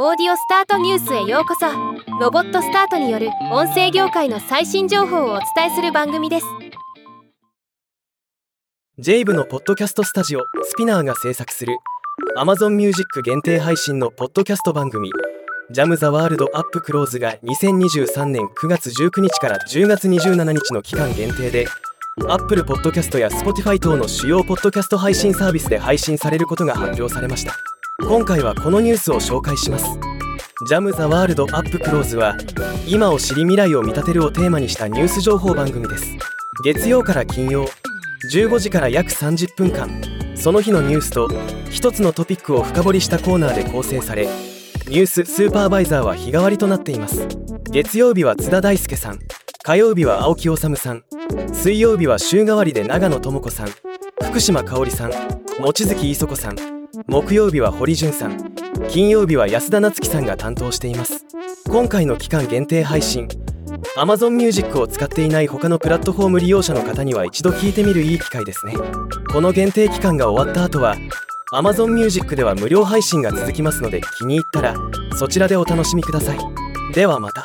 オーディオスタートニュースへようこそ。ロボットスタートによる音声業界の最新情報をお伝えする番組です。ジェイブのポッドキャストスタジオスピナーが制作する。Amazon Music 限定配信のポッドキャスト番組。ジャム・ザ・ワールド・アップ・クローズが2023年9月19日から10月27日の期間限定で Apple Podcast や Spotify 等の主要ポッドキャスト配信サービスで配信されることが発表されました。今回はこのニュースを紹介します。ジャム・ザ・ワールド・アップ・クローズは今を知り未来を見立てるをテーマにしたニュース情報番組です。月曜から金曜15時から約30分間。その日のニュースと一つのトピックを深掘りしたコーナーで構成されニューススーパーバイザーは日替わりとなっています。月曜日は津田大輔さん。火曜日は青木治さん。水曜日は週替わりで長野智子さん。福島香織さん。望月磯子さん。木曜日は堀潤さん。金曜日は安田夏樹さんが担当しています。今回の期間限定配信。Amazon Music を使っていない他のプラットフォーム利用者の方には一度聞いてみるいい機会ですね。この限定期間が終わった後は Amazon Music では無料配信が続きますので気に入ったらそちらでお楽しみください。ではまた。